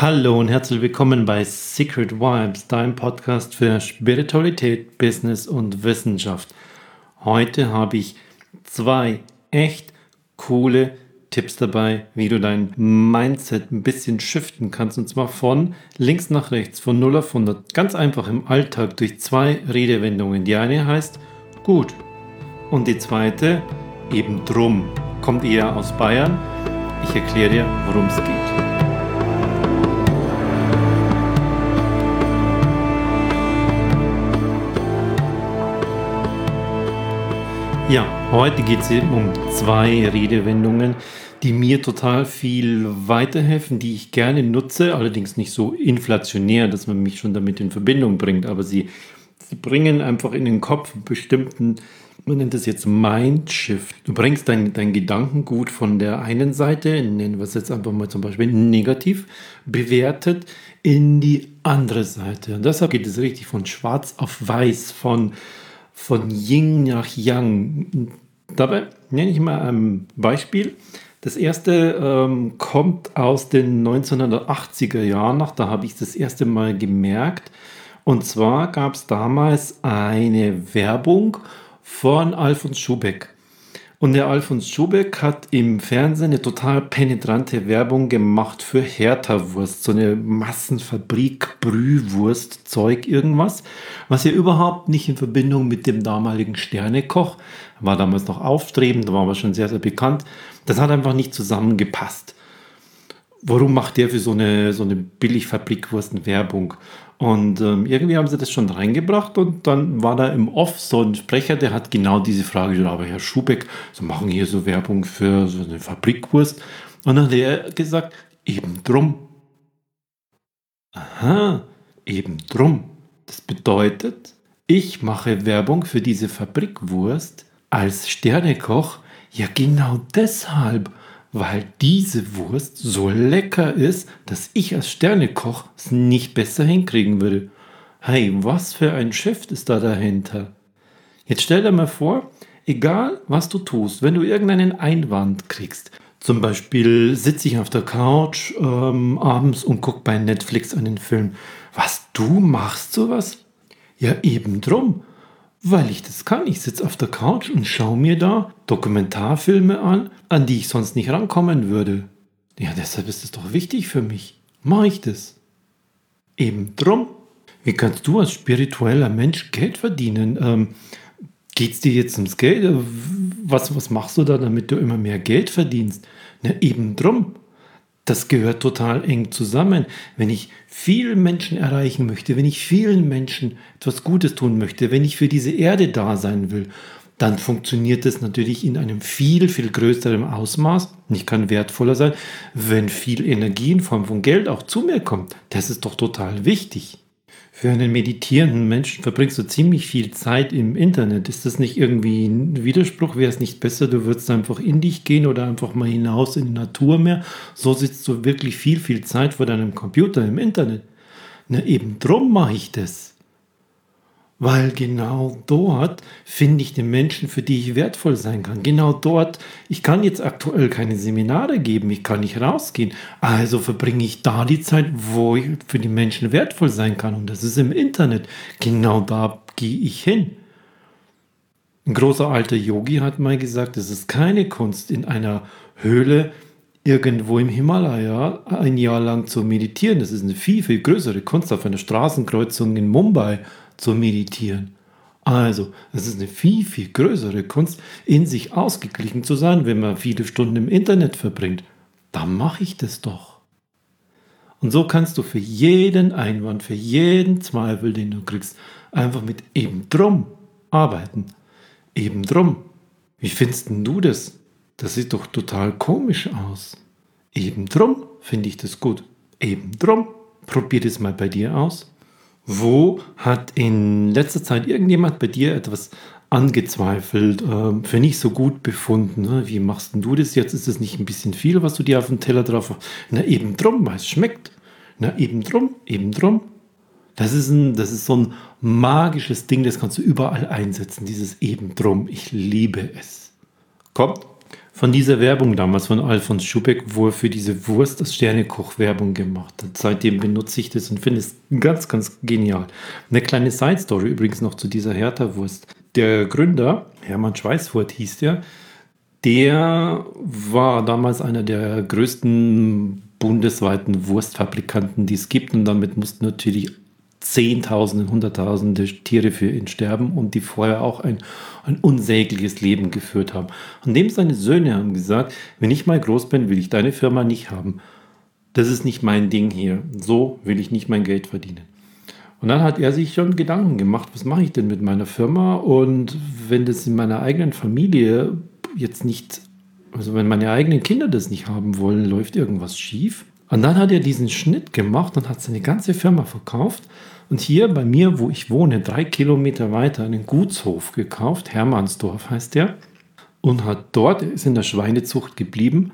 Hallo und herzlich willkommen bei Secret Vibes, deinem Podcast für Spiritualität, Business und Wissenschaft. Heute habe ich zwei echt coole Tipps dabei, wie du dein Mindset ein bisschen shiften kannst und zwar von links nach rechts, von 0 auf 100. Ganz einfach im Alltag durch zwei Redewendungen. Die eine heißt gut und die zweite eben drum. Kommt eher aus Bayern. Ich erkläre dir, worum es geht. Ja, heute geht es eben um zwei Redewendungen, die mir total viel weiterhelfen, die ich gerne nutze, allerdings nicht so inflationär, dass man mich schon damit in Verbindung bringt, aber sie, sie bringen einfach in den Kopf bestimmten, man nennt das jetzt Mindshift. Du bringst dein, dein Gedankengut von der einen Seite, nennen wir es jetzt einfach mal zum Beispiel negativ bewertet, in die andere Seite. Und deshalb geht es richtig von schwarz auf weiß, von von Yin nach Yang. Dabei nenne ich mal ein Beispiel. Das erste ähm, kommt aus den 1980er Jahren noch. Da habe ich das erste Mal gemerkt. Und zwar gab es damals eine Werbung von Alfons Schubeck. Und der Alfons Schubeck hat im Fernsehen eine total penetrante Werbung gemacht für Hertha-Wurst, so eine Massenfabrik, Brühwurst, Zeug, irgendwas, was ja überhaupt nicht in Verbindung mit dem damaligen Sternekoch, war damals noch aufstrebend, war aber schon sehr, sehr bekannt, das hat einfach nicht zusammengepasst. Warum macht der für so eine, so eine Billigfabrikwurst Werbung? Und ähm, irgendwie haben sie das schon reingebracht und dann war da im Off so ein Sprecher, der hat genau diese Frage gestellt, aber Herr Schubeck, so machen hier so Werbung für so eine Fabrikwurst. Und dann hat er gesagt, eben drum. Aha, eben drum. Das bedeutet, ich mache Werbung für diese Fabrikwurst als Sternekoch, ja genau deshalb, weil diese Wurst so lecker ist, dass ich als Sternekoch es nicht besser hinkriegen würde. Hey, was für ein Shift ist da dahinter? Jetzt stell dir mal vor, egal was du tust, wenn du irgendeinen Einwand kriegst, zum Beispiel sitze ich auf der Couch ähm, abends und gucke bei Netflix einen Film. Was, du machst sowas? Ja, eben drum weil ich das kann. Ich sitze auf der Couch und schaue mir da Dokumentarfilme an, an die ich sonst nicht rankommen würde. Ja, deshalb ist es doch wichtig für mich. Mache ich das? Eben drum. Wie kannst du als spiritueller Mensch Geld verdienen? Ähm, Geht es dir jetzt ums Geld? Was, was machst du da, damit du immer mehr Geld verdienst? Na, eben drum das gehört total eng zusammen. Wenn ich vielen Menschen erreichen möchte, wenn ich vielen Menschen etwas Gutes tun möchte, wenn ich für diese Erde da sein will, dann funktioniert das natürlich in einem viel, viel größeren Ausmaß. Ich kann wertvoller sein, wenn viel Energie in Form von Geld auch zu mir kommt. Das ist doch total wichtig. Für einen meditierenden Menschen verbringst du ziemlich viel Zeit im Internet. Ist das nicht irgendwie ein Widerspruch? Wäre es nicht besser, du würdest einfach in dich gehen oder einfach mal hinaus in die Natur mehr? So sitzt du wirklich viel, viel Zeit vor deinem Computer im Internet. Na, eben drum mache ich das. Weil genau dort finde ich den Menschen, für die ich wertvoll sein kann. Genau dort, ich kann jetzt aktuell keine Seminare geben, ich kann nicht rausgehen. Also verbringe ich da die Zeit, wo ich für die Menschen wertvoll sein kann. Und das ist im Internet. Genau da gehe ich hin. Ein großer alter Yogi hat mal gesagt, es ist keine Kunst, in einer Höhle irgendwo im Himalaya ein Jahr lang zu meditieren. Das ist eine viel, viel größere Kunst auf einer Straßenkreuzung in Mumbai zu meditieren. Also, es ist eine viel, viel größere Kunst, in sich ausgeglichen zu sein, wenn man viele Stunden im Internet verbringt. Dann mache ich das doch. Und so kannst du für jeden Einwand, für jeden Zweifel, den du kriegst, einfach mit eben drum arbeiten. Eben drum. Wie findest du das? Das sieht doch total komisch aus. Eben drum finde ich das gut. Eben drum. Probier das mal bei dir aus. Wo hat in letzter Zeit irgendjemand bei dir etwas angezweifelt, äh, für nicht so gut befunden? Ne? Wie machst du das jetzt? Ist das nicht ein bisschen viel, was du dir auf den Teller drauf hast? Na, eben drum, weil es schmeckt. Na, eben drum, eben drum. Das ist, ein, das ist so ein magisches Ding, das kannst du überall einsetzen, dieses eben drum. Ich liebe es. Kommt von dieser Werbung damals von Alfons Schubeck, wo er für diese Wurst das Sternekoch Werbung gemacht hat. Seitdem benutze ich das und finde es ganz, ganz genial. Eine kleine Side Story übrigens noch zu dieser Hertha-Wurst. Der Gründer, Hermann Schweißfurt hieß der, der war damals einer der größten bundesweiten Wurstfabrikanten, die es gibt. Und damit mussten natürlich Zehntausende, Hunderttausende Tiere für ihn sterben und die vorher auch ein, ein unsägliches Leben geführt haben. Und dem seine Söhne haben gesagt, wenn ich mal groß bin, will ich deine Firma nicht haben. Das ist nicht mein Ding hier. So will ich nicht mein Geld verdienen. Und dann hat er sich schon Gedanken gemacht, was mache ich denn mit meiner Firma? Und wenn das in meiner eigenen Familie jetzt nicht, also wenn meine eigenen Kinder das nicht haben wollen, läuft irgendwas schief. Und dann hat er diesen Schnitt gemacht und hat seine ganze Firma verkauft und hier bei mir, wo ich wohne, drei Kilometer weiter, einen Gutshof gekauft, Hermannsdorf heißt der, und hat dort, ist in der Schweinezucht geblieben,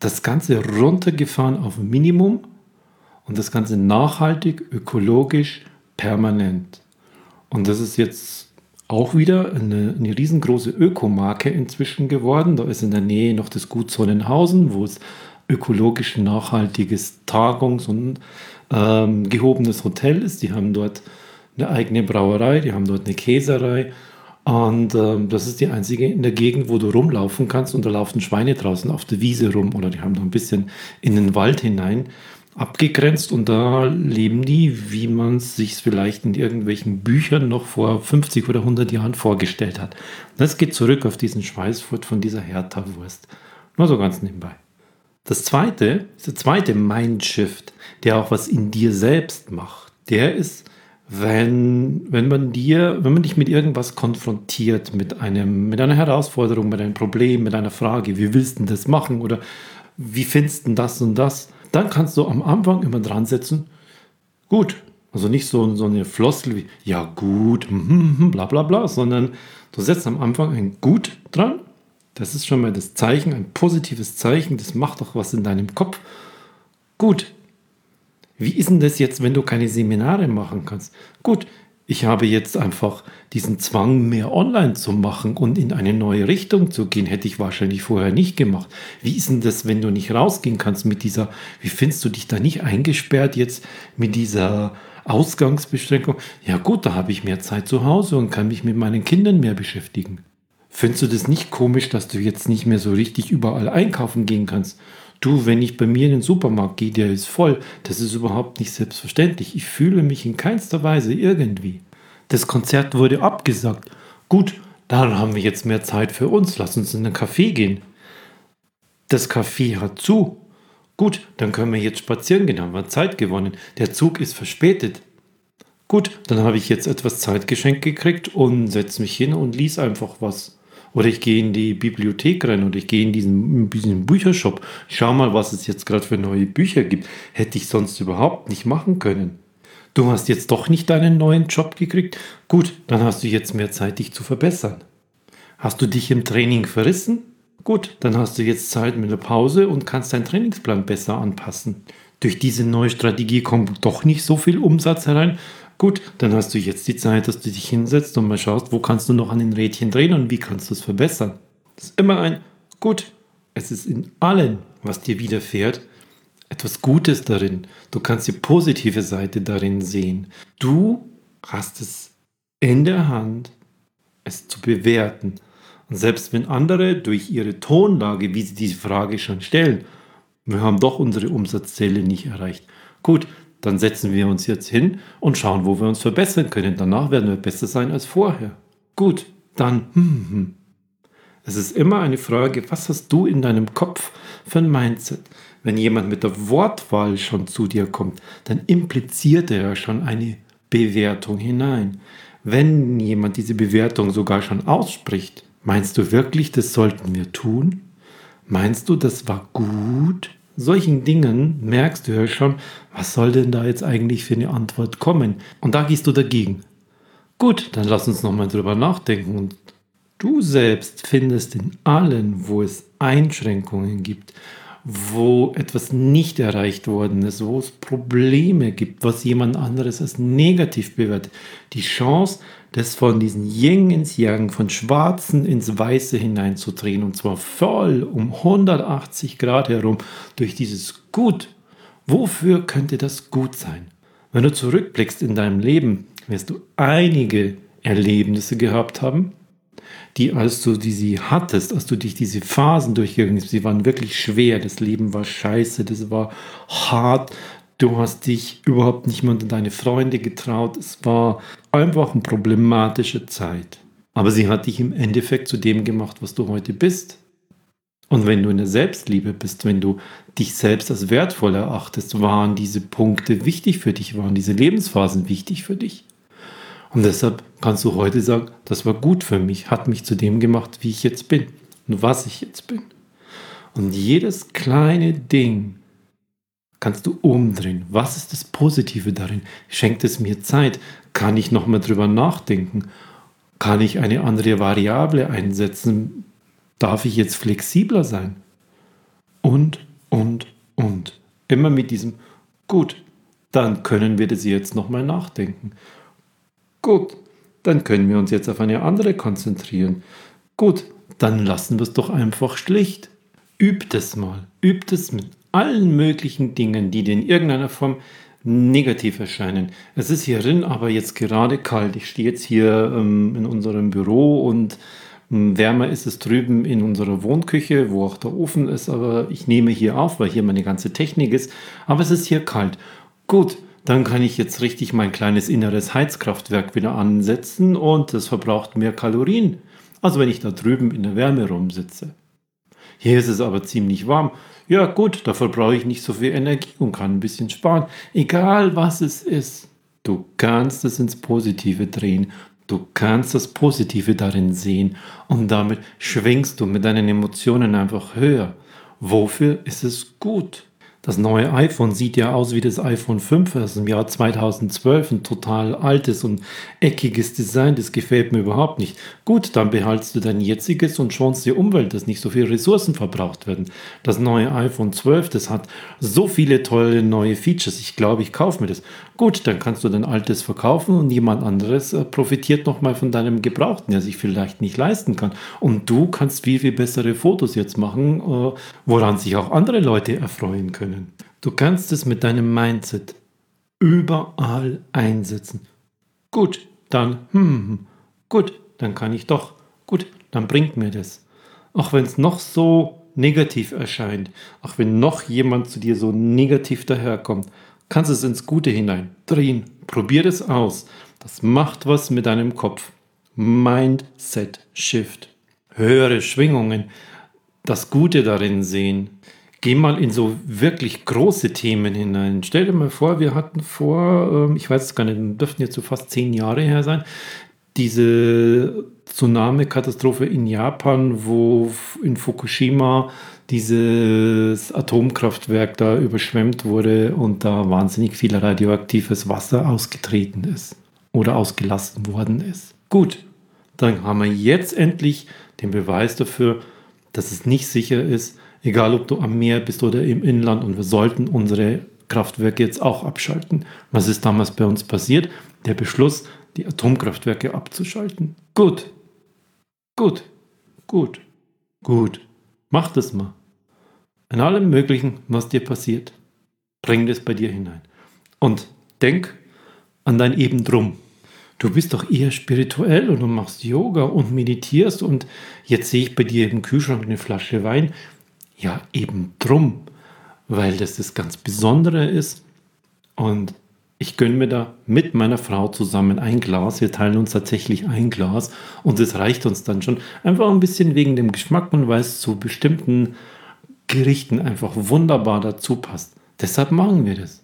das Ganze runtergefahren auf ein Minimum und das Ganze nachhaltig, ökologisch, permanent. Und das ist jetzt auch wieder eine, eine riesengroße Ökomarke inzwischen geworden. Da ist in der Nähe noch das Gut Sonnenhausen, wo es ökologisch nachhaltiges Tagungs- und ähm, gehobenes Hotel ist. Die haben dort eine eigene Brauerei, die haben dort eine Käserei. Und ähm, das ist die einzige in der Gegend, wo du rumlaufen kannst und da laufen Schweine draußen auf der Wiese rum oder die haben da ein bisschen in den Wald hinein abgegrenzt und da leben die, wie man es sich vielleicht in irgendwelchen Büchern noch vor 50 oder 100 Jahren vorgestellt hat. Das geht zurück auf diesen Schweißfurt von dieser Hertha-Wurst. Nur so ganz nebenbei. Das zweite, der zweite Mindshift, der auch was in dir selbst macht, der ist, wenn, wenn man dir, wenn man dich mit irgendwas konfrontiert, mit einem, mit einer Herausforderung, mit einem Problem, mit einer Frage, wie willst du das machen oder wie findest du das und das, dann kannst du am Anfang immer dran setzen, gut, also nicht so, so eine Floskel wie, ja gut, bla bla bla, sondern du setzt am Anfang ein Gut dran das ist schon mal das Zeichen, ein positives Zeichen, das macht doch was in deinem Kopf. Gut. Wie ist denn das jetzt, wenn du keine Seminare machen kannst? Gut, ich habe jetzt einfach diesen Zwang, mehr online zu machen und in eine neue Richtung zu gehen, hätte ich wahrscheinlich vorher nicht gemacht. Wie ist denn das, wenn du nicht rausgehen kannst mit dieser, wie findest du dich da nicht eingesperrt jetzt mit dieser Ausgangsbeschränkung? Ja gut, da habe ich mehr Zeit zu Hause und kann mich mit meinen Kindern mehr beschäftigen. Findest du das nicht komisch, dass du jetzt nicht mehr so richtig überall einkaufen gehen kannst? Du, wenn ich bei mir in den Supermarkt gehe, der ist voll. Das ist überhaupt nicht selbstverständlich. Ich fühle mich in keinster Weise irgendwie. Das Konzert wurde abgesagt. Gut, dann haben wir jetzt mehr Zeit für uns. Lass uns in ein Café gehen. Das Café hat zu. Gut, dann können wir jetzt spazieren gehen, haben wir Zeit gewonnen. Der Zug ist verspätet. Gut, dann habe ich jetzt etwas Zeit geschenkt gekriegt und setze mich hin und lies einfach was. Oder ich gehe in die Bibliothek rein oder ich gehe in diesen, diesen Büchershop. Schau mal, was es jetzt gerade für neue Bücher gibt. Hätte ich sonst überhaupt nicht machen können. Du hast jetzt doch nicht deinen neuen Job gekriegt? Gut, dann hast du jetzt mehr Zeit, dich zu verbessern. Hast du dich im Training verrissen? Gut, dann hast du jetzt Zeit mit der Pause und kannst deinen Trainingsplan besser anpassen. Durch diese neue Strategie kommt doch nicht so viel Umsatz herein. Gut, dann hast du jetzt die Zeit, dass du dich hinsetzt und mal schaust, wo kannst du noch an den Rädchen drehen und wie kannst du es verbessern. Das ist immer ein Gut. Es ist in allem, was dir widerfährt, etwas Gutes darin. Du kannst die positive Seite darin sehen. Du hast es in der Hand, es zu bewerten. Und selbst wenn andere durch ihre Tonlage, wie sie diese Frage schon stellen, wir haben doch unsere Umsatzziele nicht erreicht. Gut, dann setzen wir uns jetzt hin und schauen, wo wir uns verbessern können. Danach werden wir besser sein als vorher. Gut, dann. Hm, hm. Es ist immer eine Frage, was hast du in deinem Kopf für ein Mindset? Wenn jemand mit der Wortwahl schon zu dir kommt, dann impliziert er ja schon eine Bewertung hinein. Wenn jemand diese Bewertung sogar schon ausspricht, meinst du wirklich, das sollten wir tun? Meinst du, das war gut? Solchen Dingen merkst du ja schon, was soll denn da jetzt eigentlich für eine Antwort kommen? Und da gehst du dagegen. Gut, dann lass uns nochmal drüber nachdenken. Und du selbst findest in allen, wo es Einschränkungen gibt, wo etwas nicht erreicht worden ist, wo es Probleme gibt, was jemand anderes als negativ bewertet. Die Chance, das von diesen Yin ins Yang, von Schwarzen ins Weiße hineinzudrehen und zwar voll um 180 Grad herum durch dieses Gut. Wofür könnte das gut sein? Wenn du zurückblickst in deinem Leben, wirst du einige Erlebnisse gehabt haben, die, als du die sie hattest, als du dich diese Phasen durchgegangen bist, sie waren wirklich schwer. Das Leben war scheiße, das war hart. Du hast dich überhaupt nicht mehr unter deine Freunde getraut. Es war einfach eine problematische Zeit. Aber sie hat dich im Endeffekt zu dem gemacht, was du heute bist. Und wenn du in der Selbstliebe bist, wenn du dich selbst als wertvoll erachtest, waren diese Punkte wichtig für dich, waren diese Lebensphasen wichtig für dich. Und deshalb kannst du heute sagen, das war gut für mich, hat mich zu dem gemacht, wie ich jetzt bin und was ich jetzt bin. Und jedes kleine Ding kannst du umdrehen. Was ist das Positive darin? Schenkt es mir Zeit? Kann ich nochmal drüber nachdenken? Kann ich eine andere Variable einsetzen? Darf ich jetzt flexibler sein? Und, und, und. Immer mit diesem, gut, dann können wir das jetzt nochmal nachdenken. Gut, dann können wir uns jetzt auf eine andere konzentrieren. Gut, dann lassen wir es doch einfach schlicht. Übt es mal. Übt es mit allen möglichen Dingen, die dir in irgendeiner Form negativ erscheinen. Es ist hier drin aber jetzt gerade kalt. Ich stehe jetzt hier ähm, in unserem Büro und ähm, wärmer ist es drüben in unserer Wohnküche, wo auch der Ofen ist, aber ich nehme hier auf, weil hier meine ganze Technik ist. Aber es ist hier kalt. Gut, dann kann ich jetzt richtig mein kleines inneres Heizkraftwerk wieder ansetzen und das verbraucht mehr Kalorien, als wenn ich da drüben in der Wärme rumsitze. Hier ist es aber ziemlich warm. Ja gut, da verbrauche ich nicht so viel Energie und kann ein bisschen sparen. Egal was es ist, du kannst es ins Positive drehen. Du kannst das Positive darin sehen und damit schwingst du mit deinen Emotionen einfach höher. Wofür ist es gut? Das neue iPhone sieht ja aus wie das iPhone 5 aus dem Jahr 2012, ein total altes und eckiges Design, das gefällt mir überhaupt nicht. Gut, dann behaltst du dein jetziges und schonst die Umwelt, dass nicht so viele Ressourcen verbraucht werden. Das neue iPhone 12, das hat so viele tolle neue Features, ich glaube, ich kaufe mir das. Gut, dann kannst du dein altes verkaufen und jemand anderes äh, profitiert nochmal von deinem Gebrauchten, der sich vielleicht nicht leisten kann. Und du kannst viel, viel bessere Fotos jetzt machen, äh, woran sich auch andere Leute erfreuen können können. Du kannst es mit deinem Mindset überall einsetzen. Gut, dann, hm, hm, gut, dann kann ich doch. Gut, dann bringt mir das. Auch wenn es noch so negativ erscheint, auch wenn noch jemand zu dir so negativ daherkommt, kannst es ins Gute hinein drehen. Probier es aus. Das macht was mit deinem Kopf. Mindset Shift. Höhere Schwingungen. Das Gute darin sehen. Geh mal in so wirklich große Themen hinein. Stell dir mal vor, wir hatten vor, ähm, ich weiß es gar nicht, dürften jetzt so fast zehn Jahre her sein, diese Tsunami-Katastrophe in Japan, wo in Fukushima dieses Atomkraftwerk da überschwemmt wurde und da wahnsinnig viel radioaktives Wasser ausgetreten ist oder ausgelassen worden ist. Gut, dann haben wir jetzt endlich den Beweis dafür, dass es nicht sicher ist, egal ob du am Meer bist oder im Inland. Und wir sollten unsere Kraftwerke jetzt auch abschalten. Was ist damals bei uns passiert? Der Beschluss, die Atomkraftwerke abzuschalten. Gut, gut, gut, gut. Mach das mal. In allem Möglichen, was dir passiert, bring das bei dir hinein. Und denk an dein Eben drum. Du bist doch eher spirituell und du machst Yoga und meditierst und jetzt sehe ich bei dir im Kühlschrank eine Flasche Wein. Ja, eben drum, weil das das ganz Besondere ist. Und ich gönne mir da mit meiner Frau zusammen ein Glas. Wir teilen uns tatsächlich ein Glas und es reicht uns dann schon. Einfach ein bisschen wegen dem Geschmack und weil es zu bestimmten Gerichten einfach wunderbar dazu passt. Deshalb machen wir das.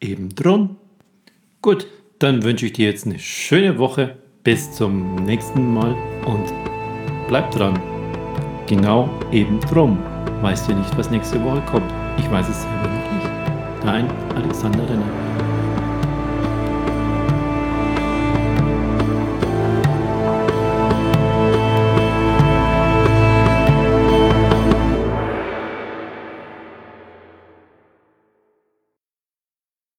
Eben drum. Gut, dann wünsche ich dir jetzt eine schöne Woche. Bis zum nächsten Mal und bleib dran. Genau eben drum weißt du nicht, was nächste Woche kommt. Ich weiß es selber noch nicht. Dein Alexander Renner.